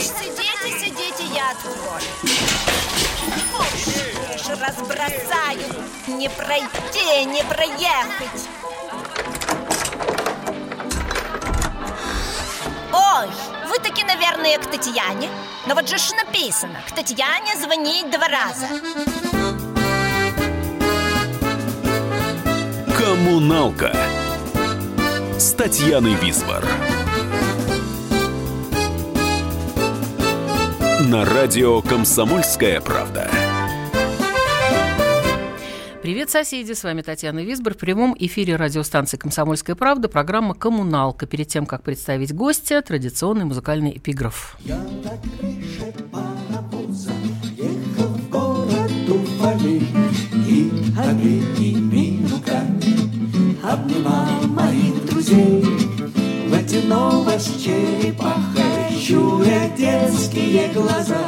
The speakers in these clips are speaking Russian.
Сидите, сидите, я открою. Уж разбросаю, не пройти, не проехать. Ой, вы таки, наверное, к Татьяне Но вот же ж написано К Татьяне звонить два раза Коммуналка с Татьяной Висбор. На радио Комсомольская правда. Привет, соседи! С вами Татьяна Висбор. В прямом эфире радиостанции «Комсомольская правда» программа «Коммуналка». Перед тем, как представить гостя, традиционный музыкальный эпиграф. Я на крыше паровоза ехал в город Уфали И обеими друзей Водяного с черепахой, щуря детские глаза.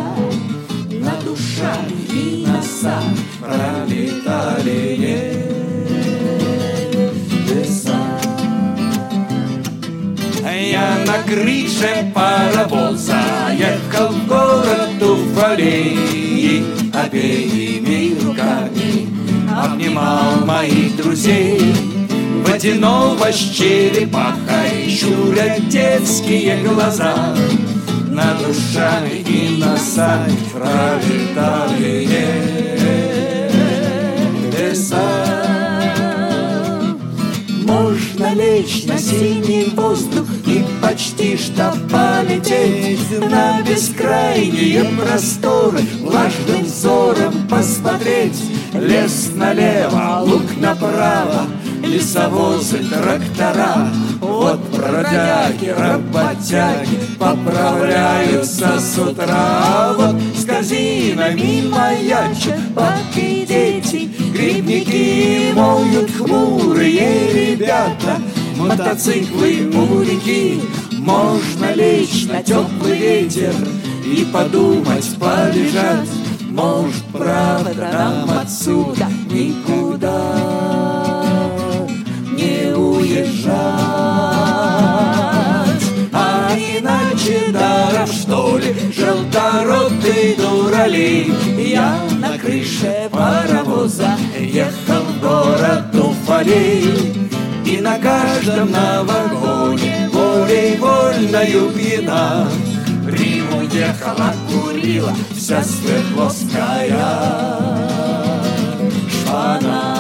Над душами и носами пролетали небеса. Я на крыше паровоза Ехал в город Уфалей. И обеими руками Обнимал моих друзей Водяного с черепахой Щуря детские глаза. Над душами и носами Пролетали небеса можно лечь на синий воздух И почти что полететь На бескрайние просторы Влажным взором посмотреть. Лес налево, луг направо Лесовозы, трактора. Вот бродяги, работяги Поправляются с утра. Вот с корзинами маячат Бабки и дети Грибники моют хмурые ребята. Мотоциклы у реки Можно лечь на теплый ветер И подумать, полежать. Может, правда, нам отсюда никуда что ли, желторотый дуралей. Я на крыше паровоза ехал в город Уфалей. И на каждом на вагоне волей вольною пьяна Риму ехала, курила вся свердловская шпана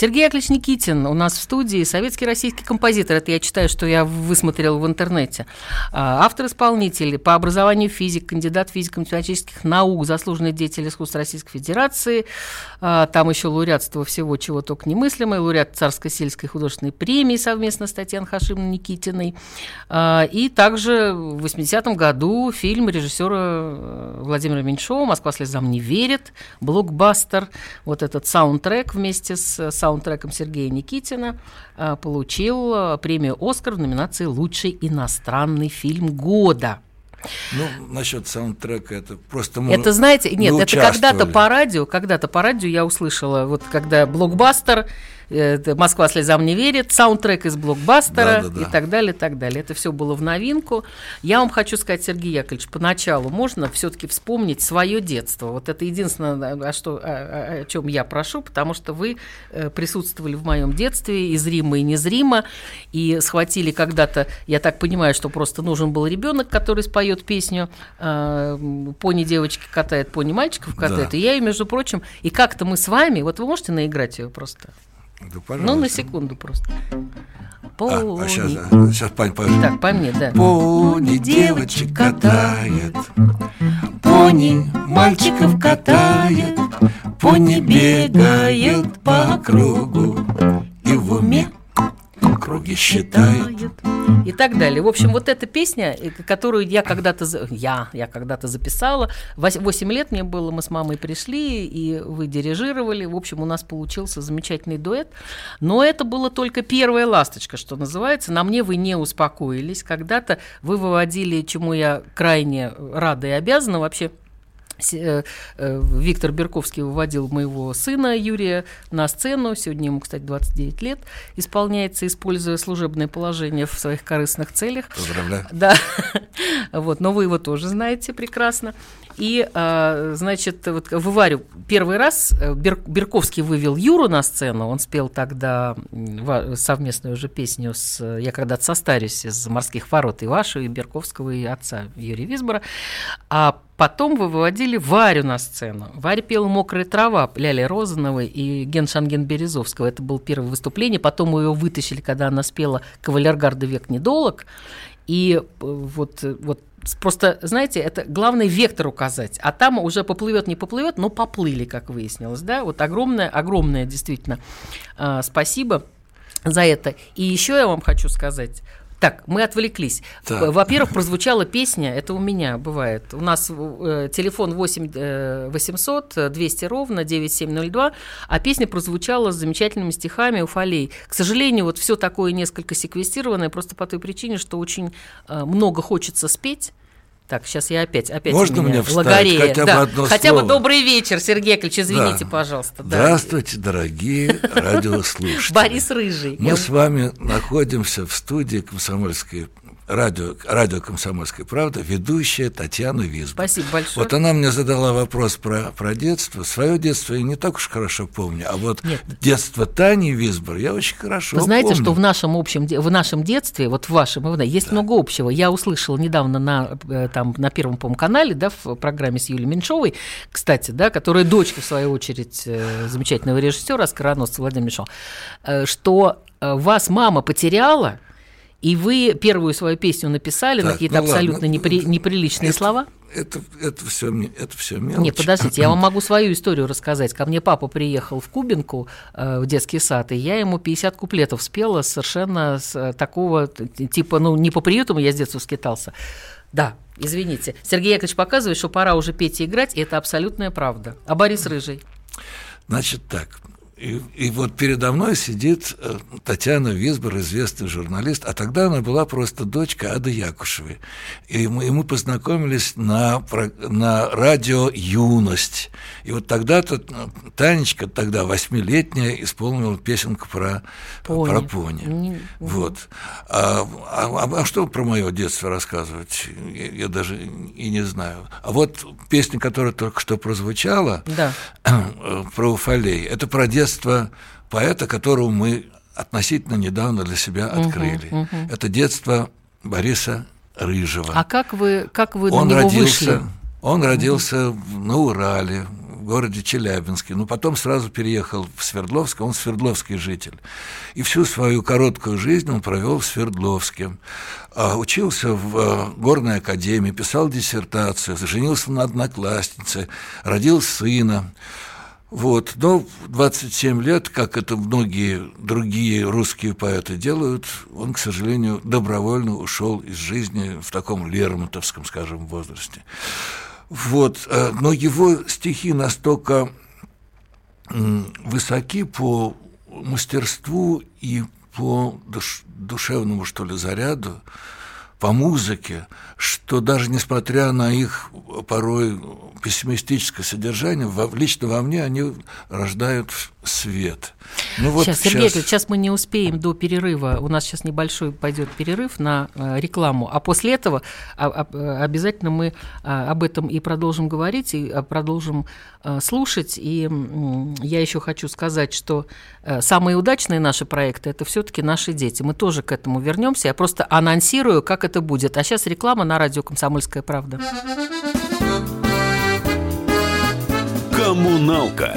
Сергей Яковлевич Никитин у нас в студии, советский российский композитор. Это я читаю, что я высмотрел в интернете. А, Автор-исполнитель по образованию физик, кандидат физико-математических наук, заслуженный деятель искусств Российской Федерации. А, Там еще лауреатство всего, чего только немыслимое. Лауреат Царской сельской художественной премии совместно с Татьяной Хашимовной Никитиной. А, И также в 80-м году фильм режиссера э, Владимира Меньшова «Москва слезам не верит», блокбастер. Вот этот саундтрек вместе с саундтреком Сергея Никитина э, получил э, премию «Оскар» в номинации «Лучший иностранный фильм года». Ну, насчет саундтрека это просто мы Это, знаете, нет, мы это когда-то по радио, когда-то по радио я услышала, вот когда блокбастер, «Москва слезам не верит», саундтрек из блокбастера Да-да-да. и так далее, и так далее. Это все было в новинку. Я вам хочу сказать, Сергей Яковлевич, поначалу можно все-таки вспомнить свое детство. Вот это единственное, о, что, о, о- о чем я прошу, потому что вы э, присутствовали в моем детстве и зримо, и незримо, и схватили когда-то, я так понимаю, что просто нужен был ребенок, который споет песню э, «Пони девочки катает, пони мальчиков катает». Да. И я ее, между прочим, и как-то мы с вами, вот вы можете наиграть ее просто? Да, Ну, пожалуйста. на секунду просто. А, Пони. а сейчас, сейчас пань поет. Так, по мне, да. Пони девочек катает, пони мальчиков катает, пони бегает по кругу и в уме круги считает. и так далее. В общем, вот эта песня, э, которую я когда-то я я когда-то записала, 8 лет мне было, мы с мамой пришли и вы дирижировали. В общем, у нас получился замечательный дуэт. Но это было только первая ласточка, что называется. На мне вы не успокоились. Когда-то вы выводили, чему я крайне рада и обязана вообще Виктор Берковский выводил моего сына Юрия на сцену. Сегодня ему, кстати, 29 лет. Исполняется, используя служебное положение в своих корыстных целях. Поздравляю. Да. Вот, но вы его тоже знаете прекрасно. И, а, значит, вот в Иварю первый раз э, Бер, Берковский вывел Юру на сцену. Он спел тогда совместную уже песню с «Я когда-то состарюсь» из «Морских ворот» и вашу, и Берковского, и отца Юрия Висбора. А Потом вы выводили Варю на сцену. Варя пела «Мокрая трава» Ляли Розановой и Ген Шанген Березовского. Это было первое выступление. Потом ее вытащили, когда она спела «Кавалергарда век недолог». И э, вот, вот Просто, знаете, это главный вектор указать, а там уже поплывет, не поплывет, но поплыли, как выяснилось, да. Вот огромное, огромное действительно э, спасибо за это. И еще я вам хочу сказать, так, мы отвлеклись. Так. Во-первых, прозвучала песня, это у меня бывает. У нас э, телефон 8 800 200 ровно 9702, а песня прозвучала с замечательными стихами у Фалей. К сожалению, вот все такое несколько секвестированное, просто по той причине, что очень э, много хочется спеть. Так, сейчас я опять, опять Можно меня мне вставить хотя да. бы одно Хотя слово? бы добрый вечер, Сергей Яковлевич, извините, Да. пожалуйста. Да. Здравствуйте, дорогие радиослушатели. Борис Рыжий. Мы с вами находимся в студии комсомольской радио, радио «Комсомольская правда», ведущая Татьяна Визбор. Спасибо большое. Вот она мне задала вопрос про, про детство. Свое детство я не так уж хорошо помню, а вот Нет. детство Тани Визбор я очень хорошо Вы знаете, помню. что в нашем общем, в нашем детстве, вот в вашем, есть много общего. Я услышала недавно на, э, там, на Первом, по канале, да, в программе с Юлией Меньшовой, кстати, да, которая дочка, в свою очередь, э, замечательного режиссера, скороносца Владимира Меньшова, э, что вас мама потеряла, и вы первую свою песню написали на Так, какие-то ну ладно, абсолютно ну, непри- неприличные это- слова? Это, это все, это все мелочи. Нет, подождите, я вам могу свою историю рассказать. Ко мне папа приехал в Кубинку э, в детский сад, и я ему 50 куплетов спела совершенно с э, такого, типа, ну, не по приютам я с детства скитался. Да, извините. Сергей Яковлевич показывает, что пора уже петь и играть, и это абсолютная правда. А Борис Рыжий? Значит так. И, и вот передо мной сидит э, Татьяна Висбор, известный журналист, а тогда она была просто дочка Ады Якушевой. И мы, и мы познакомились на, на радио «Юность». И вот тогда-то э, Танечка, тогда восьмилетняя, исполнила песенку про Пони. про пони. Не- Вот. А, а- а что про мое детство рассказывать? Я, я даже и не знаю. А вот песня, которая только что прозвучала, Да. э, про Уфалей. Это про детство поэта, которого мы относительно недавно для себя открыли. Это детство Бориса Рыжего. А как вы, как вы он на него родился, вышли? он родился в- на Урале, в городе Челябинске, но потом сразу переехал в Свердловск, он свердловский житель. И всю свою короткую жизнь он провел в Свердловске. А, Учился в э, горной академии, писал диссертацию, женился на однокласснице, родил сына. Вот. Но в 27 лет, как это многие другие русские поэты делают, он, к сожалению, добровольно ушел из жизни в таком лермонтовском, скажем, возрасте. Вот. э, Но его стихи настолько высоки по мастерству и по душ- душевному, что ли, заряду, по музыке, что даже несмотря на их порой пессимистическое содержание, лично во мне они рождают свет. Ну вот сейчас, Сергей сейчас мы не успеем до перерыва. У нас сейчас небольшой пойдет перерыв на э, рекламу. А после этого а- а- э, обязательно мы а, об этом и продолжим говорить, и а, продолжим э, слушать. И м, я еще хочу сказать, что самые удачные наши проекты это все-таки наши дети. Мы тоже к этому вернемся. Я просто анонсирую, как это будет. А сейчас реклама на радио Комсомольская правда. Коммуналка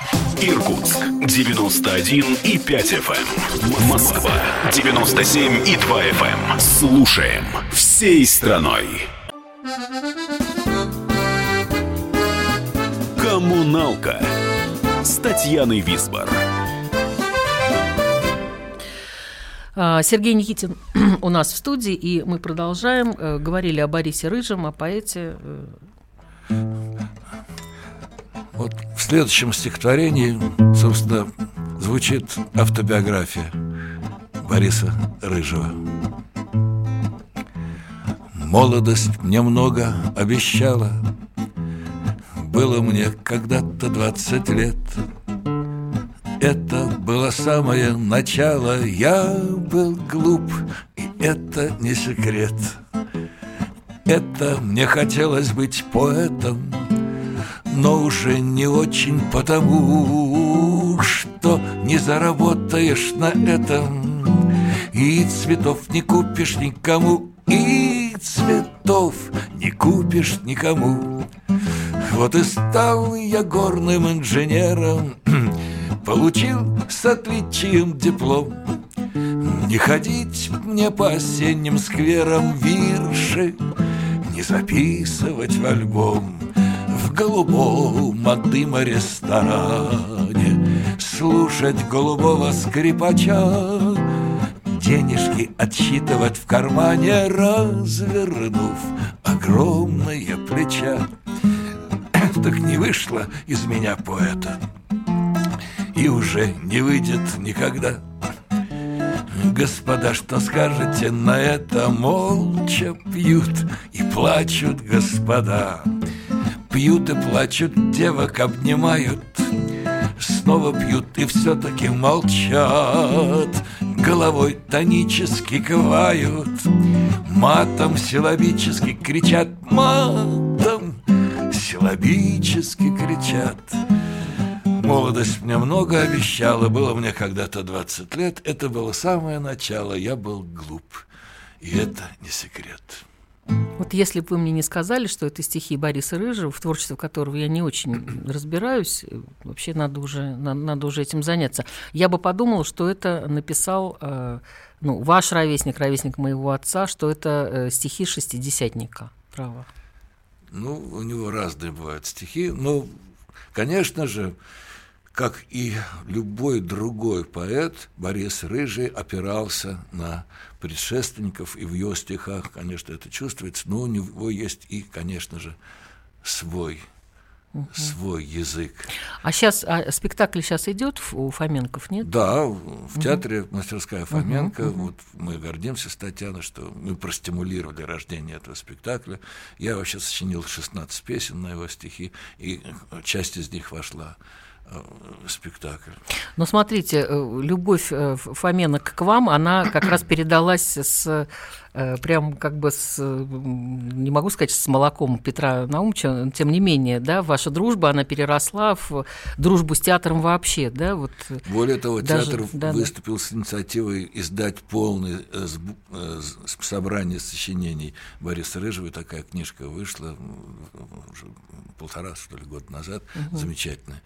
Иркутск 91 и 5 FM. Москва 97 и 2 FM. Слушаем всей страной. Коммуналка с Татьяной Висбор. А, Сергей Никитин у нас в студии, и мы продолжаем. Э, говорили о Борисе Рыжем, о поэте. Следующем стихотворении, собственно, звучит автобиография Бориса Рыжего. Молодость мне много обещала, Было мне когда-то двадцать лет. Это было самое начало, я был глуп, и это не секрет. Это мне хотелось быть поэтом, но уже не очень потому, что не заработаешь на этом, и цветов не купишь никому, и цветов не купишь никому. Вот и стал я горным инженером, получил с отличием диплом. Не ходить мне по осенним скверам вирши, Не записывать в альбом В голубом от дыма ресторане. Слушать голубого скрипача Денежки отсчитывать в кармане Развернув огромные плеча Так не вышло из меня поэта. И уже не выйдет никогда. Господа, что скажете на это? Молча пьют и плачут господа Пьют и плачут, девок обнимают. Снова пьют и все-таки молчат. Головой тонически кивают. Матом силабически кричат Матом силабически кричат. Молодость мне много обещала, было мне когда-то 20 лет, это было самое начало, я был глуп, и это не секрет. Вот если бы вы мне не сказали, что это стихи Бориса Рыжего, в творчестве которого я не очень разбираюсь, э, вообще надо уже, на- надо уже этим заняться, я бы подумала, что это написал э, ну, ваш ровесник, ровесник моего отца, что это э, стихи шестидесятника. Право. Ну, у него разные бывают стихи, но, конечно же, как и любой другой поэт, Борис Рыжий опирался на предшественников, и в его стихах, конечно, это чувствуется, но у него есть и, конечно же, свой, свой язык. А сейчас спектакль сейчас идет у Фоменков, нет? Да, в театре мастерская Фоменко, вот мы гордимся с Татьяной, что мы простимулировали рождение этого спектакля. Я вообще сочинил 16 песен на его стихи, и часть из них вошла спектакль. Но смотрите, э, любовь э, Ф- Фоменок к вам, она как раз передалась с э, прям как бы с, э, не могу сказать, с молоком Петра Наумовича, но тем не менее, да, ваша дружба, она переросла в дружбу с театром вообще, да, вот. э, Более того, Даже- театр да, да. выступил с инициативой издать полное э, э, собрание сочинений Бориса Рыжего. И Такая книжка вышла уже полтора, что ли, года назад. Замечательная.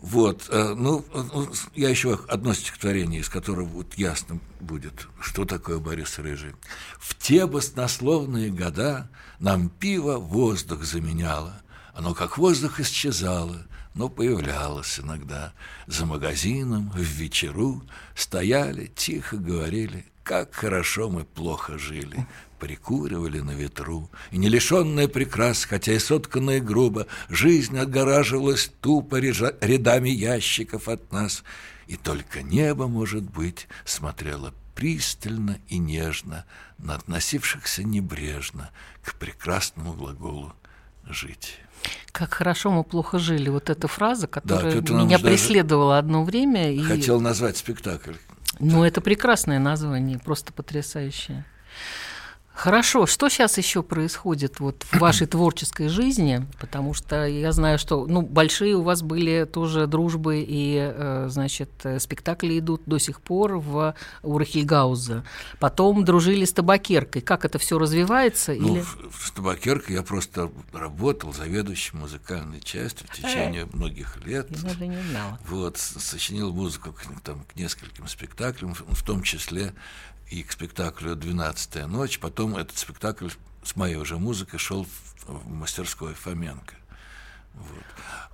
Вот, э, ну, э, с- я еще одно стихотворение, из которого вот ясно будет, что такое Борис Рыжий. В те баснословные года нам пиво воздух заменяло, оно как воздух исчезало, но появлялось иногда. За магазином в вечеру стояли, тихо говорили, как хорошо мы плохо жили, прикуривали на ветру. И не лишенная прекрас, хотя и сотканная грубо, жизнь отгораживалась тупо рядами ящиков от нас. И только небо, может быть, смотрело пристально и нежно на относившихся небрежно к прекрасному глаголу «жить». Как хорошо мы плохо жили. Вот эта фраза, которая Петр меня преследовала одно время. И... Хотел назвать спектакль. Ну, это прекрасное название, просто потрясающее. Хорошо, что сейчас еще происходит вот в вашей творческой жизни? Потому что я знаю, что ну, большие у вас были тоже дружбы, и, э, значит, э, спектакли идут до сих пор в, у Рахильгауза. Потом дружили с табакеркой. Как это все развивается? Ну, или... в, в Табакерке я просто работал заведующим музыкальной частью в течение многих лет. Я даже не знала. Вот, с- сочинил музыку к, там, к нескольким спектаклям, в том числе и к спектаклю «Двенадцатая ночь». Потом этот спектакль с моей уже музыкой шел в, мастерской Фоменко. Вот.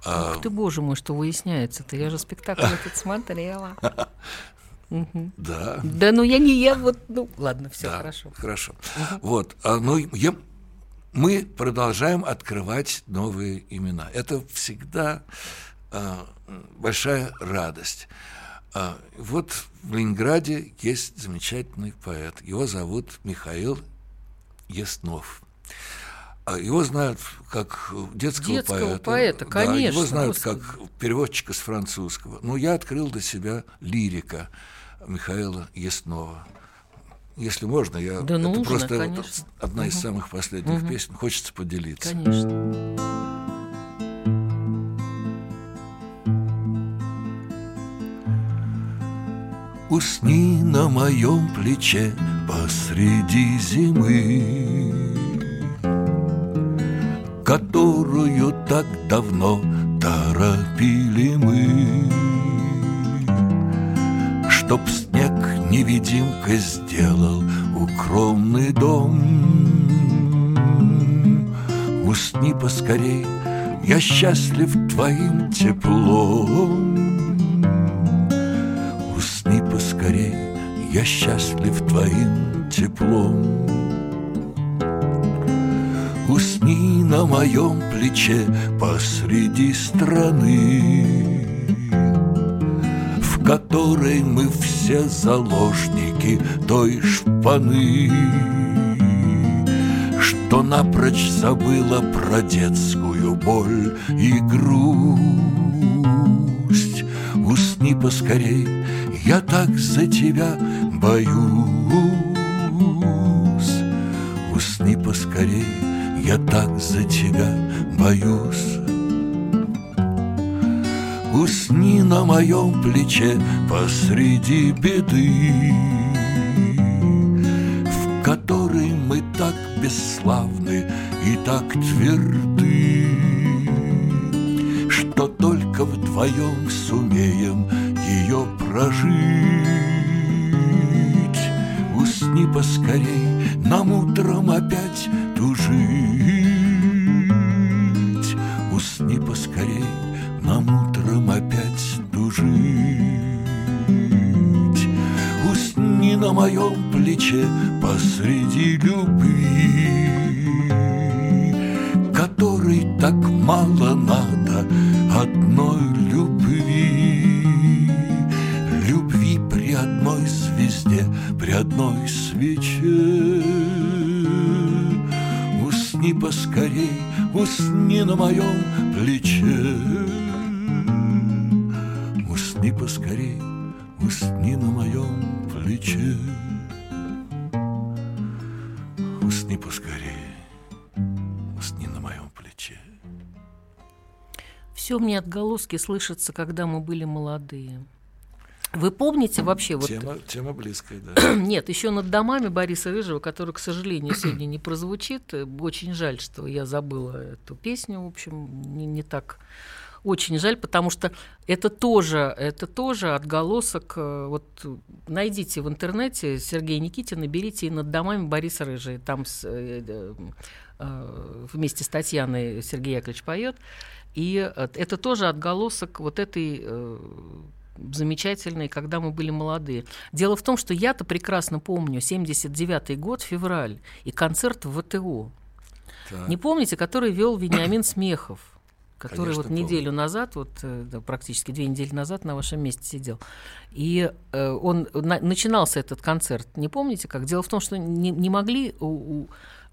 А, Ух ты, боже мой, что выясняется-то? Я же спектакль этот смотрела. Да. Да, ну я не я, вот, ну ладно, все Да, хорошо. Хорошо. Вот, а, ну, я- мы продолжаем открывать новые имена. Это всегда а, большая радость. А, вот в Ленинграде есть замечательный поэт. Его зовут Михаил Яснов. А Его знают как детского, Детского поэта. поэта, Да, конечно, его знают господи. как переводчика с французского. Но я открыл для себя лирика Михаила Яснова. Если можно, я Да это нужно, просто конечно. одна из самых последних песен. Хочется поделиться. Конечно. Усни на моем плече посреди зимы, Которую так давно торопили мы, Чтоб снег невидимка сделал укромный дом. Усни поскорей, я счастлив твоим теплом. Я счастлив твоим теплом. Усни на моем плече посреди страны, В которой мы все заложники той шпаны, Что напрочь забыла про детскую боль и грусть. Усни поскорей, я так за тебя боюсь. Усни поскорей, я так за тебя боюсь. Усни на моем плече посреди беды, В которой мы так бесславны и так тверды, Что только вдвоем сумеем ее прожить. Усни поскорей, нам утром опять тужить. Усни поскорей, нам утром опять тужить. Усни на моем плече посреди любви, Которой так мало надо одной любви. Одной свече. Усни поскорей, усни на моем плече. Усни поскорей, усни на моем плече. Усни поскорей, усни на моем плече. Все мне отголоски слышатся, когда мы были молодые. Вы помните вообще вот Тема, близкая, да. Нет, еще над домами Бориса Рыжего, который, к сожалению, сегодня не прозвучит. Очень жаль, что я забыла эту песню. В общем, не, не так. Очень жаль, потому что это тоже, это тоже отголосок. э, Вот найдите в интернете Сергея Никитина, наберите и над домами Бориса Рыжий. Там с, э, э, э, вместе с Татьяной Сергей Яковлевич поет. И э, это тоже отголосок вот этой э, замечательной, когда мы были молодые. Дело в том, что я-то прекрасно помню 79-й год, февраль, и концерт в ВТО. Так. Не помните, который вел Вениамин Смехов? Который Конечно, вот неделю назад, вот э, да, практически две недели назад на вашем месте сидел. И э, он на- начинался этот концерт. Не помните как? Дело в том, что не, не могли у- у,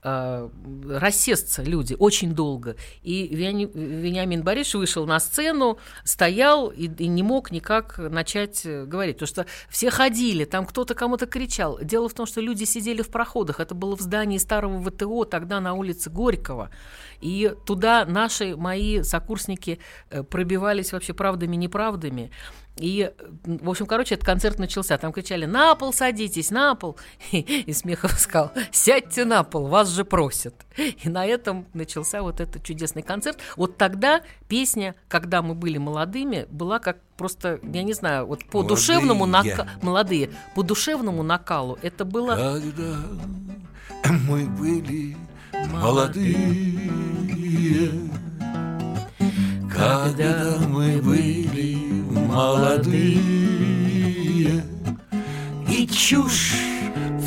а, рассесться люди очень долго. И Вени- Вениамин Борисович вышел на сцену, стоял и, и не мог никак начать э, говорить. Потому что все ходили, там кто-то кому-то кричал. Дело в том, что люди сидели в проходах. Это было в здании старого ВТО, тогда на улице Горького. И туда наши, мои сокурсники э, пробивались вообще правдами-неправдами. И, в общем, короче, этот концерт начался. Там кричали «На пол садитесь, на пол!» И, и Смехов сказал «Сядьте на пол, вас же просят!» И на этом начался вот этот чудесный концерт. Вот тогда песня «Когда мы были молодыми» была как просто, я не знаю, вот по Молодые. душевному накалу, молодые, по душевному накалу это было Когда мы были молодые, когда мы были молодые, И чушь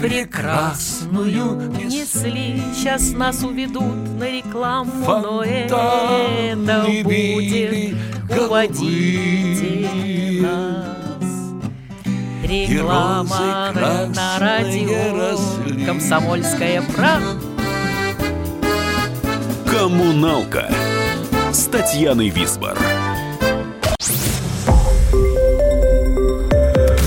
прекрасную Несли, сейчас нас уведут на рекламу, но это будет уводите нас. Реклама на радио, росли. комсомольская правда. Коммуналка с Татьяной Висбор.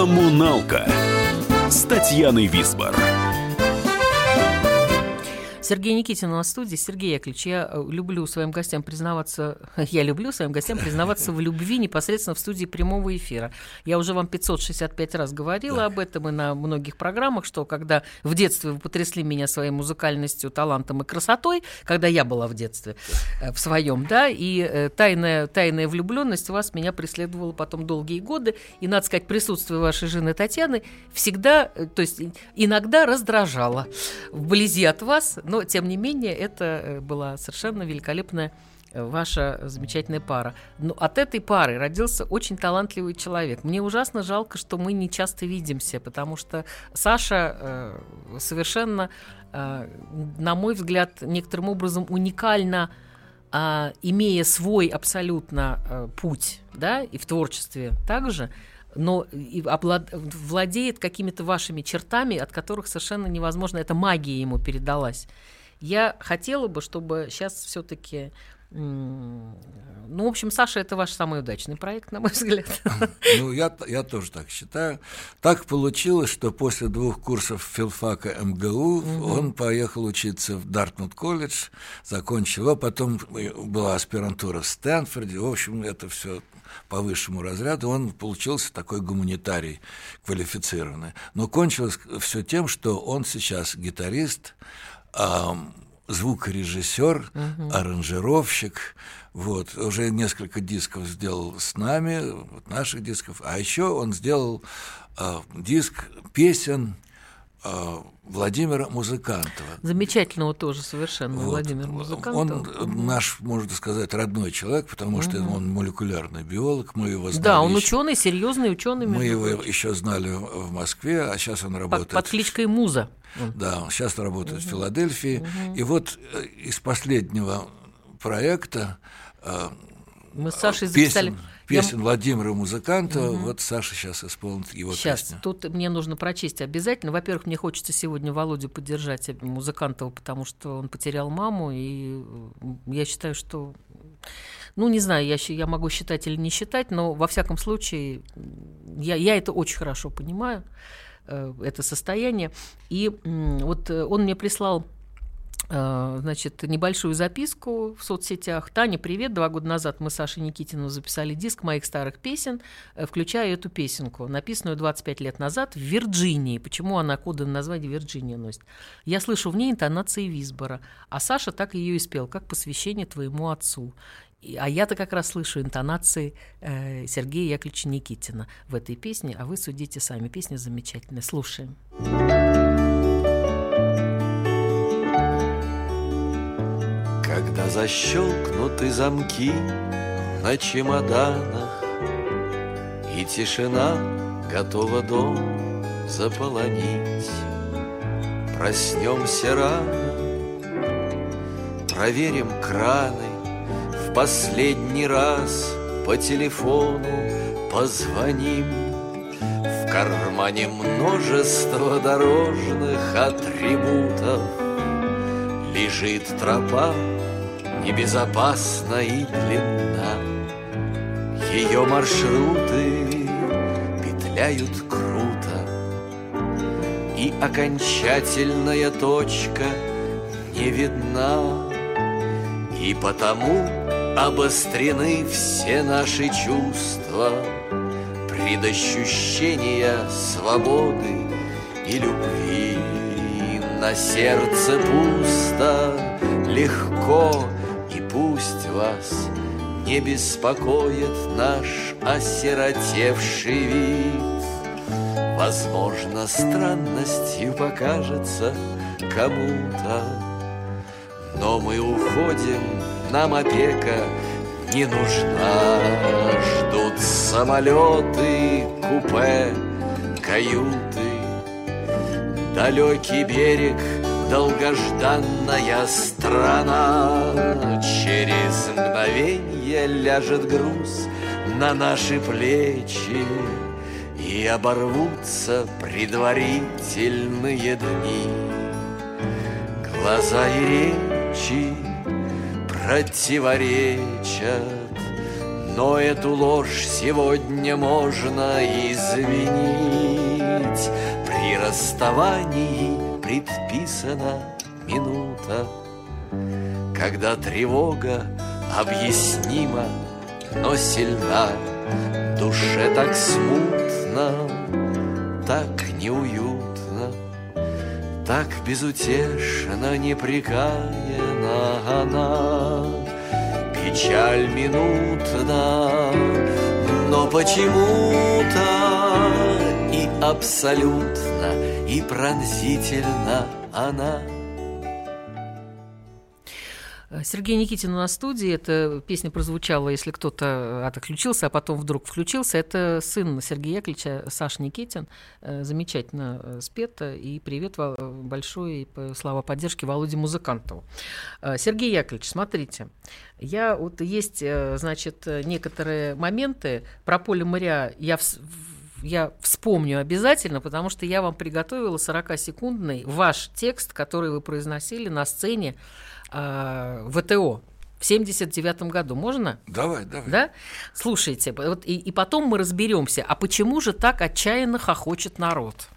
Коммуналка с Татьяной Висбор. Сергей Никитин у нас в студии. Сергей Яковлевич, я э, люблю своим гостям признаваться, я люблю своим гостям признаваться в любви непосредственно в студии прямого эфира. Я уже вам 565 раз говорила об этом и на многих программах, что когда в детстве вы потрясли меня своей музыкальностью, талантом и красотой, когда я была в детстве э, в своем, да, и э, тайная, тайная влюбленность у вас меня преследовала потом долгие годы, и, надо сказать, присутствие вашей жены Татьяны всегда, то есть иногда раздражало вблизи от вас, но, тем не менее, это э, была совершенно великолепная э, ваша замечательная пара. Но от этой пары родился очень талантливый человек. Мне ужасно жалко, что мы не часто видимся, потому что Саша э, совершенно, э, на мой взгляд, некоторым образом уникально а, имея свой абсолютно э, путь, да, и в творчестве также, но и облад... владеет какими-то вашими чертами, от которых совершенно невозможно, эта магия ему передалась. Я хотела бы, чтобы сейчас все-таки ну, в общем, Саша, это ваш самый удачный проект, на мой взгляд. Ну, я, я тоже так считаю. Так получилось, что после двух курсов филфака МГУ угу. он поехал учиться в Дартмут колледж, закончил его, потом была аспирантура в Стэнфорде. В общем, это все по высшему разряду, он получился такой гуманитарий квалифицированный. Но кончилось все тем, что он сейчас гитарист, звукорежиссер, угу. аранжировщик. Вот, уже несколько дисков сделал с нами, вот наших дисков. А еще он сделал э, диск песен Владимира Музыкантова. Замечательного тоже совершенно вот. Владимир Музыкантов. Он наш, можно сказать, родной человек, потому угу. что он молекулярный биолог, мы его знали. Да, он ученый, серьезный ученый. Мы его еще знали в Москве, а сейчас он работает. Под, под кличкой Муза. Да, он сейчас работает угу. в Филадельфии. Угу. И вот э, из последнего проекта э, мы с Сашей записали... Песен, песен Я... Владимира Музыканта, угу. вот Саша сейчас исполнит его сейчас, песню. тут мне нужно прочесть обязательно. Во-первых, мне хочется сегодня Володю поддержать э, Музыкантова, потому что он потерял маму, и я считаю, что... Ну, не знаю, я, я могу считать или не считать, но во всяком случае я, я это очень хорошо понимаю. Э, это состояние. И вот э, он мне прислал значит, небольшую записку в соцсетях. Таня, привет. Два года назад мы с Сашей Никитиным записали диск моих старых песен, включая эту песенку, написанную 25 лет назад в Вирджинии. Почему она кодовое название Вирджиния носит? Я слышу в ней интонации Висбора, а Саша так ее и спел, как посвящение твоему отцу. А я-то как раз слышу интонации э, Сергея Яковлевича Никитина в этой песне, а вы судите сами. Песня замечательная. Слушаем. Когда защелкнуты замки на чемоданах И тишина готова дом заполонить. Проснемся рано, проверим краны в последний раз по телефону позвоним. В кармане множество дорожных атрибутов Лежит тропа небезопасна и длинна Ее маршруты петляют круто И окончательная точка не видна И потому обострены все наши чувства предощущения свободы и любви. На сердце пусто, легко, вас не беспокоит наш осиротевший вид. Возможно, странностью покажется кому-то, но мы уходим, нам опека не нужна. Ждут самолеты, купе, каюты, Далекий берег, долгожданная страна. Через мгновенье ляжет груз на наши плечи, И оборвутся предварительные дни. Глаза и речи противоречат, но эту ложь сегодня можно извинить. При расставании предписана минута, Когда тревога объяснима, но сильна, Душе так смутно, так неуютно, Так безутешно, непрекаяна она. Печаль минутна, но почему-то и абсолютно, и пронзительно она. Сергей Никитин у нас в студии. Эта песня прозвучала, если кто-то отключился, а потом вдруг включился. Это сын Сергея Яковлевича, Саша Никитин. Э, Замечательно э, спета. И привет большой, и слова поддержки Володе Музыкантову. Э, Сергей Яковлевич, смотрите. Я, вот есть, значит, некоторые моменты про поле моря. Я в, я вспомню обязательно, потому что я вам приготовила 40-секундный ваш текст, который вы произносили на сцене э, ВТО в 79 году. Можно? Давай, давай. Да? Слушайте, вот и, и потом мы разберемся, а почему же так отчаянно хохочет народ?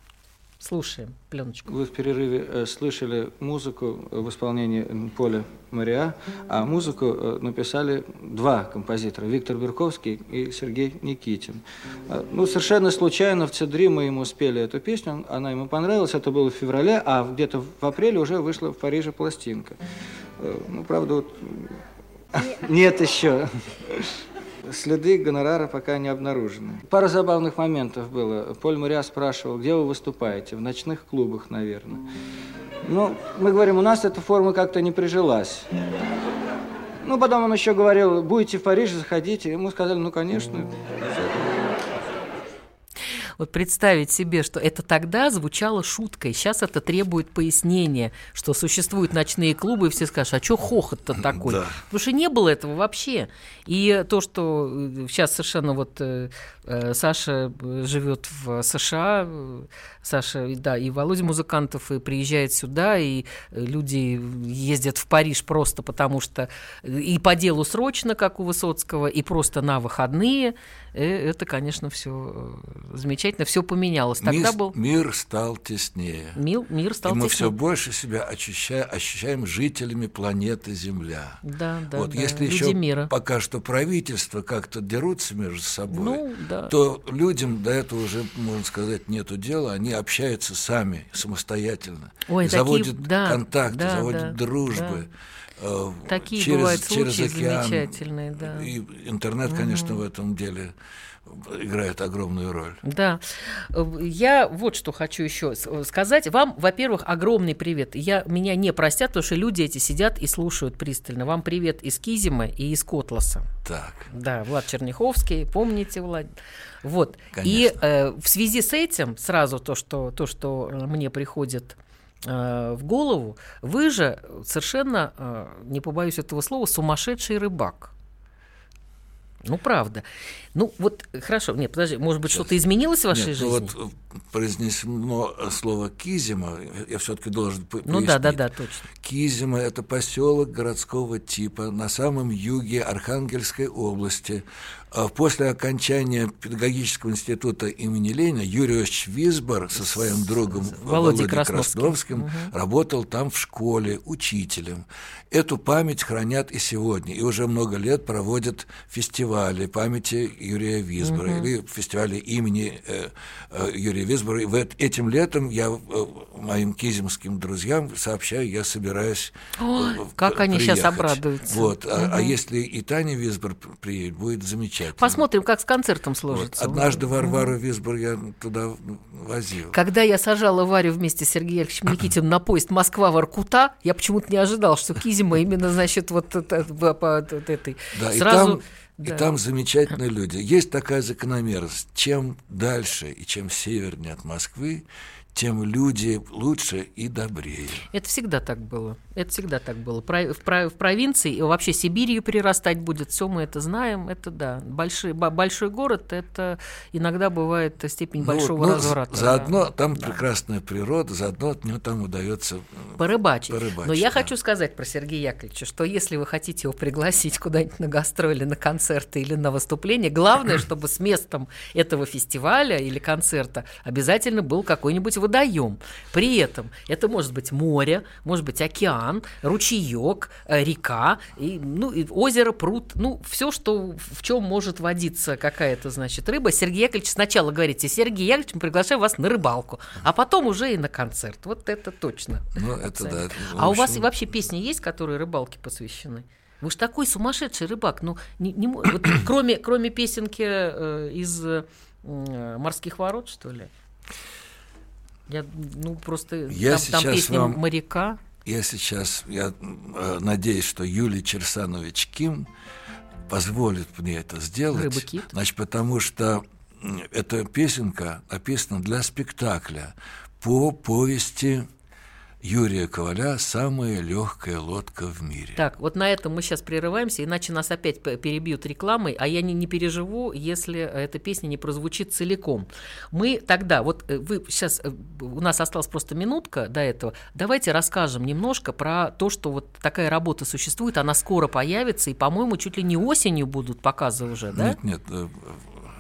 Слушаем пленочку. Вы в перерыве э, слышали музыку в исполнении Поля Мариа, а музыку э, написали два композитора, Виктор Берковский и Сергей Никитин. Э, ну, совершенно случайно в Цедри мы ему спели эту песню, она ему понравилась, это было в феврале, а где-то в апреле уже вышла в Париже пластинка. Э, ну, правда, вот... Нет, Нет еще. Следы гонорара пока не обнаружены. Пара забавных моментов было. Поль Муря спрашивал, где вы выступаете? В ночных клубах, наверное. Ну, мы говорим, у нас эта форма как-то не прижилась. Ну, потом он еще говорил, будете в Париже, заходите. Мы сказали, ну, конечно. Вот представить себе, что это тогда звучало шуткой, сейчас это требует пояснения, что существуют ночные клубы, и все скажут, а что хохот-то такой? Да. Потому что не было этого вообще. И то, что сейчас э, совершенно вот э, э, Саша живет в США, Саша, да, и Володя Музыкантов и приезжает сюда, и люди ездят в Париж просто потому что и по делу срочно, как у Высоцкого, и просто на выходные. Это, конечно, все замечательно, все поменялось. Тогда мир, был... мир стал теснее. Мир, мир стал и мы теснее. все больше себя ощущаем, ощущаем жителями планеты Земля. Да, да, вот да. если Люди еще мира. пока что правительства как-то дерутся между собой, ну, да. то людям до этого уже, можно сказать, нету дела. Они общаются сами, самостоятельно. Ой, заводят такие, да, контакты, да, заводят да, дружбы. Да. Такие через, бывают через случаи океан. замечательные, да. И интернет, конечно, угу. в этом деле играет огромную роль. Да. Я вот что хочу еще сказать. Вам, во-первых, огромный привет. Я, меня не простят, потому что люди эти сидят и слушают пристально. Вам привет из Кизима и из Котласа. Так. Да, Влад Черняховский, помните, Влад? Вот. Конечно. И э, в связи с этим сразу то, что, то, что мне приходит э, в голову, вы же совершенно, э, не побоюсь этого слова, сумасшедший рыбак. Ну, правда. Ну, вот, хорошо, нет, подожди, может быть, что-то изменилось в вашей нет, жизни? Ну, вот произнесено слово Кизима, я все-таки должен пояснить. Ну да, да, да, точно. Кизима – это поселок городского типа на самом юге Архангельской области. А после окончания педагогического института имени Ленина Юрий Ильич Висбор со своим другом Володей Володей Красновским, Красновским угу. работал там в школе учителем. Эту память хранят и сегодня, и уже много лет проводят фестиваль фестивале памяти Юрия Висбора или фестивале имени э, э, Юрия Висбора. И вот этим летом я э, моим кизимским друзьям сообщаю, я собираюсь Ой, э, как они приехать. сейчас обрадуются. Вот. А, а если и Таня Висбор приедет, будет замечательно. Посмотрим, как с концертом Вот. сложится. Однажды Варвару Висбор я туда возил. Когда я сажала Варю вместе с Сергеем Яковлевичем Никитиным на поезд Москва-Воркута, я почему-то не ожидал, что Кизима именно, значит, вот, это- в- вот этой... Да, и Сразу... там, да. и там замечательные люди. Есть такая закономерность. Чем дальше и чем севернее от Москвы, тем люди лучше и добрее. Это всегда так было. Это всегда так было. Про- В, про- в провинции и вообще Сибирью прирастать будет, все мы это знаем. Это да. Большой, бо- большой город это иногда бывает степень Ну, большого ну, разврата. Заодно там Да. прекрасная природа, заодно от нее там удается м, порыбачить. порыбачить, Но я да. хочу сказать про Сергея Яковлевича, что если вы хотите его пригласить куда-нибудь на гастроли, на концерты или на выступление, главное, чтобы с местом этого фестиваля или концерта обязательно был какой-нибудь водоем. При этом это может быть море, может быть океан, ручеек, э, река, и, ну, и озеро, пруд, ну, все, что в чем может водиться какая-то, значит, рыба. Сергей Яковлевич сначала говорите, Сергей Яковлевич, мы приглашаем вас на рыбалку, а потом уже и на концерт. Вот это точно. Ну, это да. это, А у вас вообще песни есть, которые рыбалке посвящены? Вы же такой сумасшедший рыбак. Ну, не, не вот кроме, кроме песенки э, из э, морских ворот, что ли? Я, ну, просто Я там, там сейчас песня вам- моряка. Я сейчас, я э, надеюсь, что Юлий Черсанович Ким позволит мне это сделать. Рыба-кит. Значит, потому что эта песенка написана для спектакля по повести Юрия Коваля «Самая легкая лодка в мире». Так, вот на этом мы сейчас прерываемся, иначе нас опять перебьют рекламой, а я не, не переживу, если эта песня не прозвучит целиком. Мы тогда, вот э, вы сейчас, э, у нас осталась просто минутка до этого, давайте расскажем немножко про то, что вот такая работа существует, она скоро появится, и, по-моему, чуть ли не осенью будут показы уже, да? Нет, нет,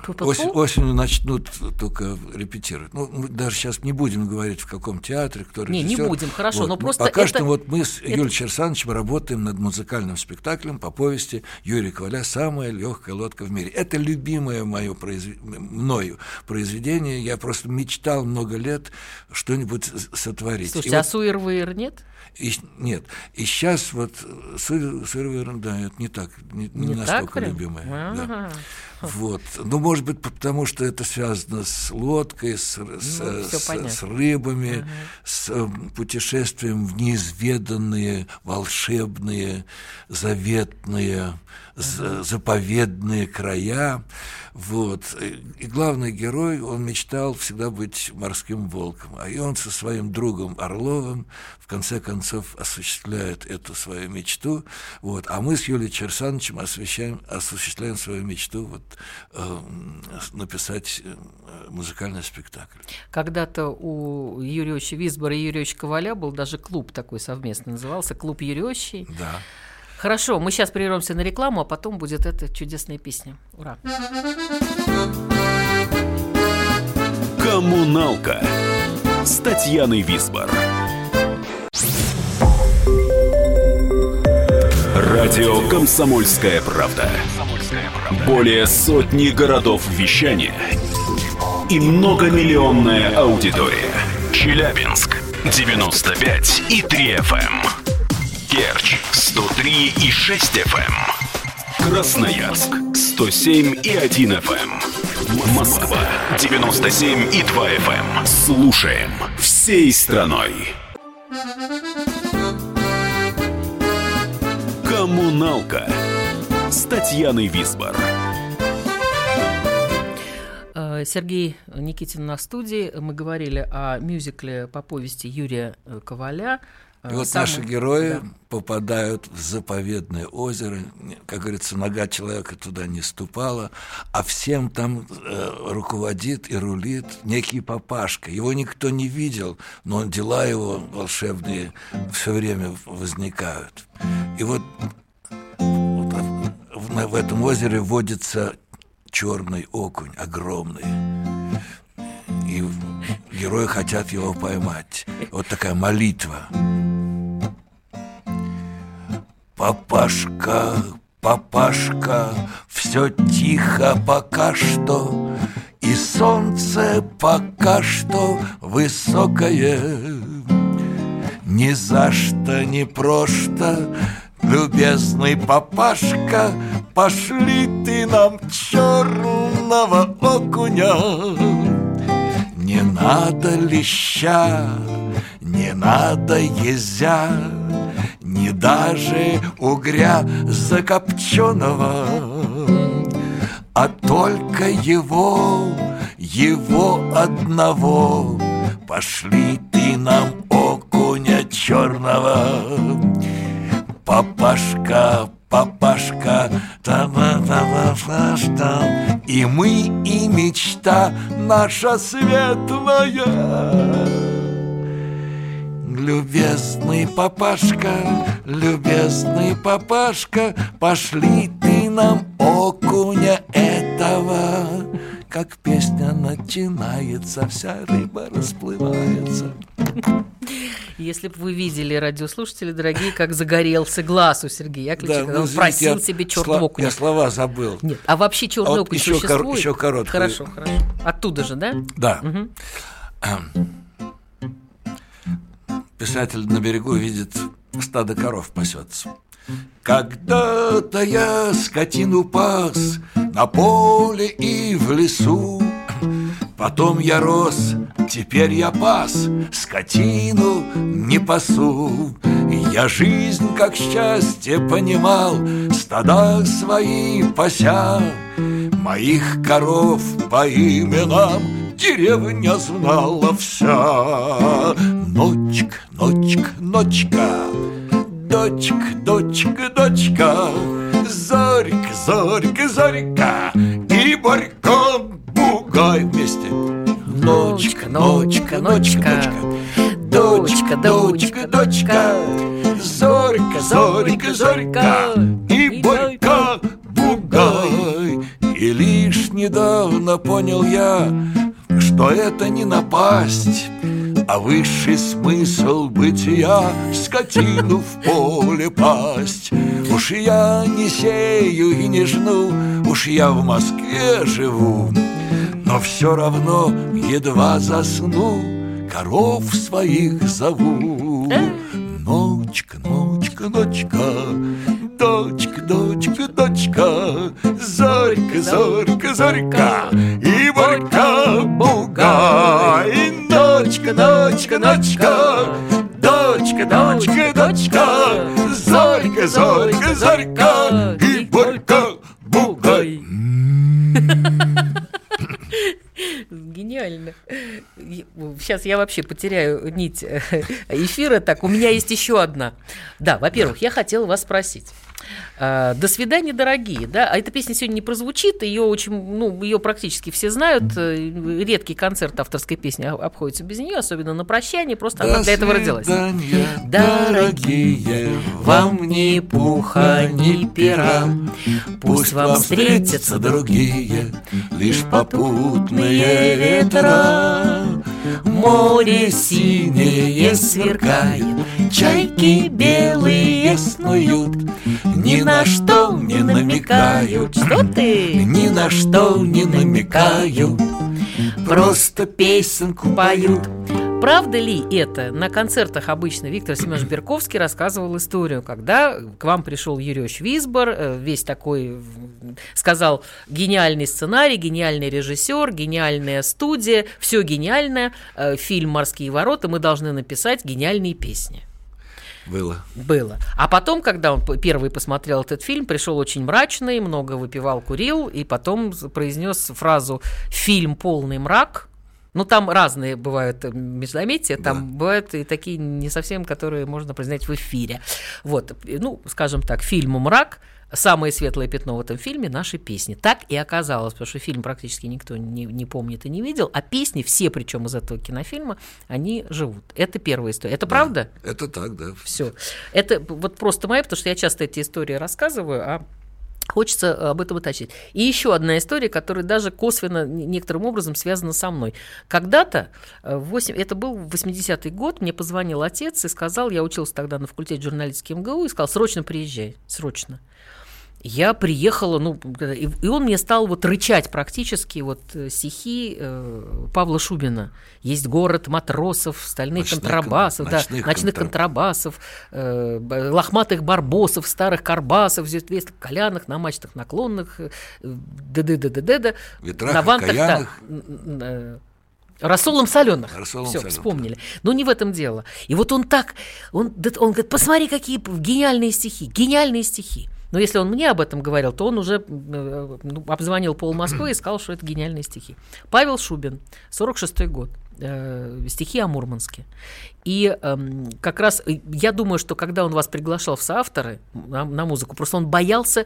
осень- осенью начнут только репетировать. Ну, мы даже сейчас не будем говорить, в каком театре, кто Не, не режиссер. будем, хорошо, но Ну, просто Пока это- что вот мы с это- Юлием Черсановичем работаем над музыкальным спектаклем по повести Юрия Коваля «Самая легкая лодка в мире». Это любимое мое произве- мною произведение. Я просто мечтал много лет что-нибудь сотворить. Слушайте, И а вот- Суирвейр нет? и, нет, и сейчас вот Суривер, да, это не так, не, не Не так настолько прям? любимое. да. Вот. Ну, может быть, потому что это связано с лодкой, с, с- Ну, с- понятно. с рыбами, с э, путешествием в неизведанные, волшебные, заветные, заповедные края. Вот. И, главный герой, он мечтал всегда быть морским волком. А и он со своим другом Орловым в конце концов осуществляет эту свою мечту. Вот. А мы с Юлией Черсановичем освещаем, осуществляем свою мечту вот, э, написать музыкальный спектакль. Когда-то у Юрия Ильича Висбора и Юрия Ильича Коваля был даже клуб такой совместный, назывался «Клуб Юрьевичей». Да. Хорошо, мы сейчас прервемся на рекламу, а потом будет эта чудесная песня. Ура! Коммуналка с Татьяной Висбор. Радио «Комсомольская правда». Более сотни городов вещания и многомиллионная аудитория. Челябинск 95 и 3 FM. Керчь 103 и 6 FM. Красноярск 107 и 1 FM. Москва 97 и 2 FM. Слушаем всей страной. Коммуналка с Татьяной Висбор. Э, Сергей Никитин на студии. Мы говорили о мюзикле по повести Юрия Коваля. Э, И вот самый- наши герои Да. попадают в заповедное озеро. Как говорится, нога человека туда не ступала, а всем там э, руководит и рулит некий папашка. Его никто не видел, но дела его волшебные все время возникают. И вот, вот в, в этом озере водится черный окунь, огромный. И герои хотят его поймать. Вот такая молитва. Папашка, папашка, все тихо пока что, И солнце пока что высокое. Ни за что, ни просто, любезный папашка, Пошли ты нам черного окуня. Не надо леща, не надо езя, Не даже угря закопченого, А только его, его одного. Пошли ты нам окуня черного. Папашка, папашка, та та та та та И мы, и мечта наша светлая Любезный папашка, любезный папашка, Пошли ты нам окуня этого. Как песня начинается, вся рыба расплывается. Если бы вы видели, радиослушатели дорогие, как загорелся глаз у Сергея Яковлевича, когда ну, он просил я себе сло- черного окуня. Я слова забыл. Нет, а вообще черный А вот окунь еще кор- существует? еще короткую. Хорошо, хорошо. Оттуда же, да? Да. Писатель на берегу видит стадо коров пасется. Когда-то я скотину пас на поле и в лесу. Потом я рос, теперь я пас, скотину не пасу. Я жизнь как счастье понимал, стада свои пася. Моих коров по именам деревня знала вся. Ночка, ночка, ночка, дочка, дочка, дочка, Зорька, зорька, зорька. И Борька, бугай вместе. Ночка, ночка, ночка, дочка, дочка, дочка, Зорька, зорька, зорька. И Борька, бугай. И лишь недавно понял я, что это не напасть, а высший смысл бытия Скотину в поле пасть. Уж я не сею и не жну Уж я в Москве живу. Но все равно едва засну Коров своих зову. Ночка, ночка, ночка Дочка, дочка, дочка Зорька, зорька, зорька И Борька, бугай Ночка, ночка, ночка Дочка, дочка, дочка Зорька, зорька, зорька И Борька, бугай Гениально. Сейчас я вообще потеряю нить э, эфира. Так, у меня есть еще одна. Да, во-первых, я хотела вас спросить. А, До свидания, дорогие. Да? А эта песня сегодня не прозвучит, ее очень, ну, ее практически все знают. Э, Редкий концерт авторской песни об- обходится без нее, особенно на прощание. Просто она До для этого родилась. Дорогие, вам ни пуха, ни пера. Пусть вам встретятся другие, лишь попутные ветра. Море синее сверкает, чайки белые снуют, Ни на что не намекают, Что ты? ни на что не намекают, просто песенку поют. Правда ли это? На концертах обычно Виктор Семенович Берковский рассказывал историю, когда к вам пришел Юрьевич Висбор, э, весь такой, сказал, гениальный сценарий, гениальный режиссер, гениальная студия, все гениальное, э, фильм «Морские ворота», мы должны написать гениальные песни. Было. Было. А потом, когда он первый посмотрел этот фильм, пришел очень мрачный, много выпивал, курил, и потом произнес фразу «фильм полный мрак». Ну, там разные бывают э, междометия, там бывают и такие не совсем, которые можно признать в эфире. Вот, ну, скажем так, фильм «Мрак», самое светлое пятно в этом фильме – наши песни. Так и оказалось, потому что фильм практически никто не, не помнит и не видел, а песни, все причем из этого кинофильма, они живут. Это первая история. Это правда? Это так, да. Все. Это вот просто моя, потому что я часто эти истории рассказываю, а Хочется э, об этом уточнить. И еще одна история, которая даже косвенно некоторым образом связана со мной. Когда-то, э, в 8, это был 80-й год, мне позвонил отец и сказал, я учился тогда на факультете журналистики МГУ, и сказал, срочно приезжай, срочно. Я приехала, ну, и, и он мне стал вот рычать практически вот э, стихи э, Павла Шубина. Есть город матросов, стальных Ночных контрабасов, кон- да, ночных ночных контра- контрабасов, э, лохматых барбосов, старых карбасов, известных коляных, на мачтах наклонных, э, д-д-д-д-д-д, Ветрах на вантах, да, э, Рассолом соленых. Рассолом Все, солёных, вспомнили. Но не в этом дело. И вот он так, он, он говорит, посмотри, какие гениальные стихи, гениальные стихи. Но если он мне об этом говорил, то он уже э, ну, обзвонил пол Москвы и сказал, что это гениальные стихи. Павел Шубин, 46-й год, э, стихи о Мурманске. И эм, как раз э, я думаю, что когда он вас приглашал в соавторы на, на музыку, просто он боялся,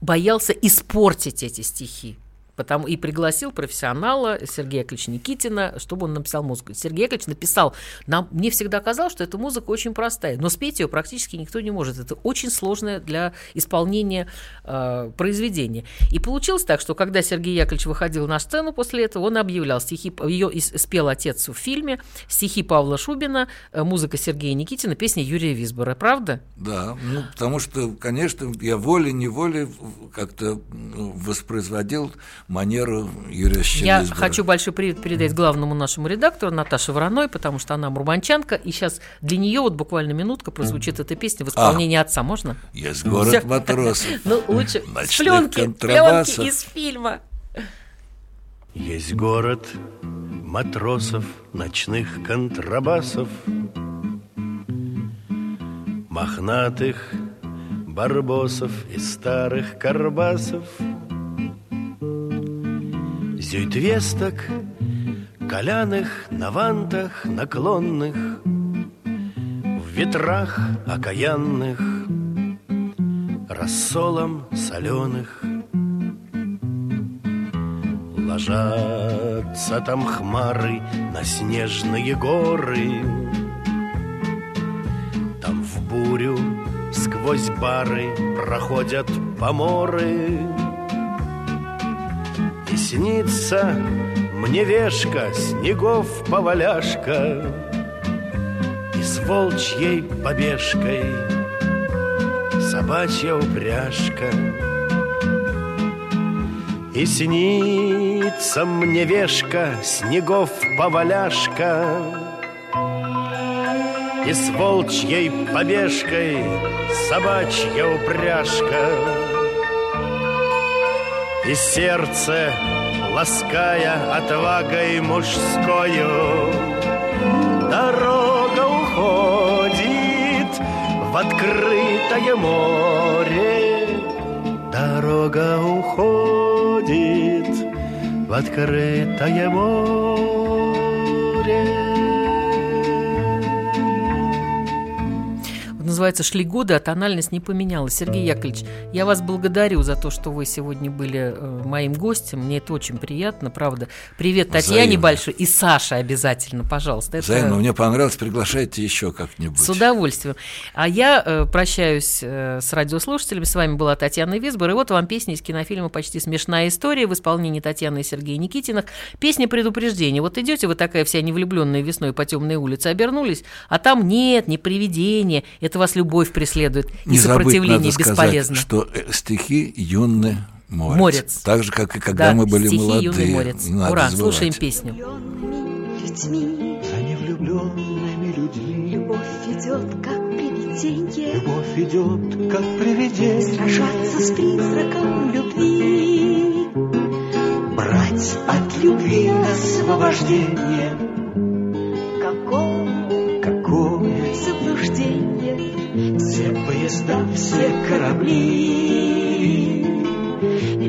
боялся испортить эти стихи. Потому и пригласил профессионала Сергея Яковлевича Никитина, чтобы он написал музыку. Сергей Яковлевич написал. Нам, мне всегда казалось, что эта музыка очень простая, но спеть ее практически никто не может. Это очень сложное для исполнения э, произведение. И получилось так, что когда Сергей Яковлевич выходил на сцену после этого, он объявлял стихи, ее спел отец в фильме, стихи Павла Шубина, э, музыка Сергея Никитина, песня Юрия Висбора. Правда? Да, ну, потому что, конечно, я волей-неволей как-то воспроизводил манеру Юрия Я хочу большой привет передать главному нашему редактору Наташе Вороной, потому что она мурманчанка, и сейчас для нее вот буквально минутка прозвучит эта песня в исполнении отца. Можно? Есть город матросов. Ну, лучше с Ночных пленки, контрабасов. пленки из фильма. Есть город матросов, ночных контрабасов, Мохнатых барбосов и старых карбасов, Зюйтвесток, коляных на вантах наклонных, В ветрах окаянных, рассолом соленых — Ложатся там хмары на снежные горы Там в бурю сквозь бары проходят поморы И снится мне вешка, снегов поваляшка. И с волчьей побежкой собачья упряжка. И снится мне вешка, снегов поваляшка. И с волчьей побежкой собачья упряжка И сердце, лаская отвагой мужскою Дорога уходит в открытое море Дорога уходит в открытое море. Называется «Шли годы, а тональность не поменялась». Сергей Яковлевич, я вас благодарю за то, что вы сегодня были э, моим гостем. Мне это очень приятно, правда. Привет Татьяне Взаимно. большой и Саше обязательно, пожалуйста. Это- Взаимно, мне понравилось, приглашайте еще как-нибудь. С удовольствием. А я э, прощаюсь э, с радиослушателями. С вами была Татьяна Висбор. И вот вам песня из кинофильма «Почти смешная история» в исполнении Татьяны и Сергея Никитиных. Песня предупреждения. Вот идете вы такая вся невлюбленная весной по темной улице, обернулись, а там нет, не привидение. Это вас любовь преследует. И Не забыть, сопротивление надо бесполезно. сказать, что э, стихи юный морец. Морец. Так же, как и когда Да, мы были стихи молодые. «Юный морец». Надо Ура, забывать. слушаем песню. людьми За невлюбленными людьми Любовь идет, как привидение Любовь идет, как привидение Сражаться с призраком любви Брать от любви освобождение поезда, все корабли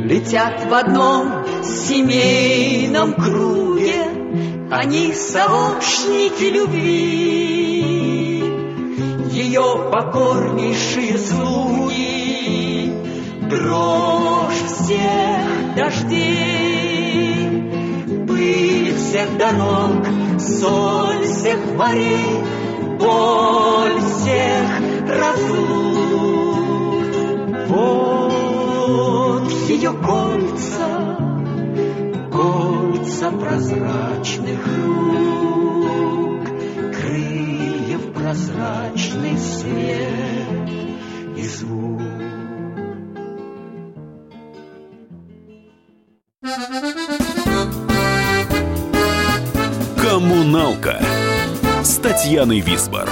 Летят в одном семейном круге. Они сообщники любви. Ее покорнейшие слуги. Дрожь всех дождей. Пыль всех дорог, соль всех морей Боль всех разлук Вот ее кольца, кольца прозрачных рук, крыльев прозрачный свет и звук. Коммуналка с Татьяной Висбор.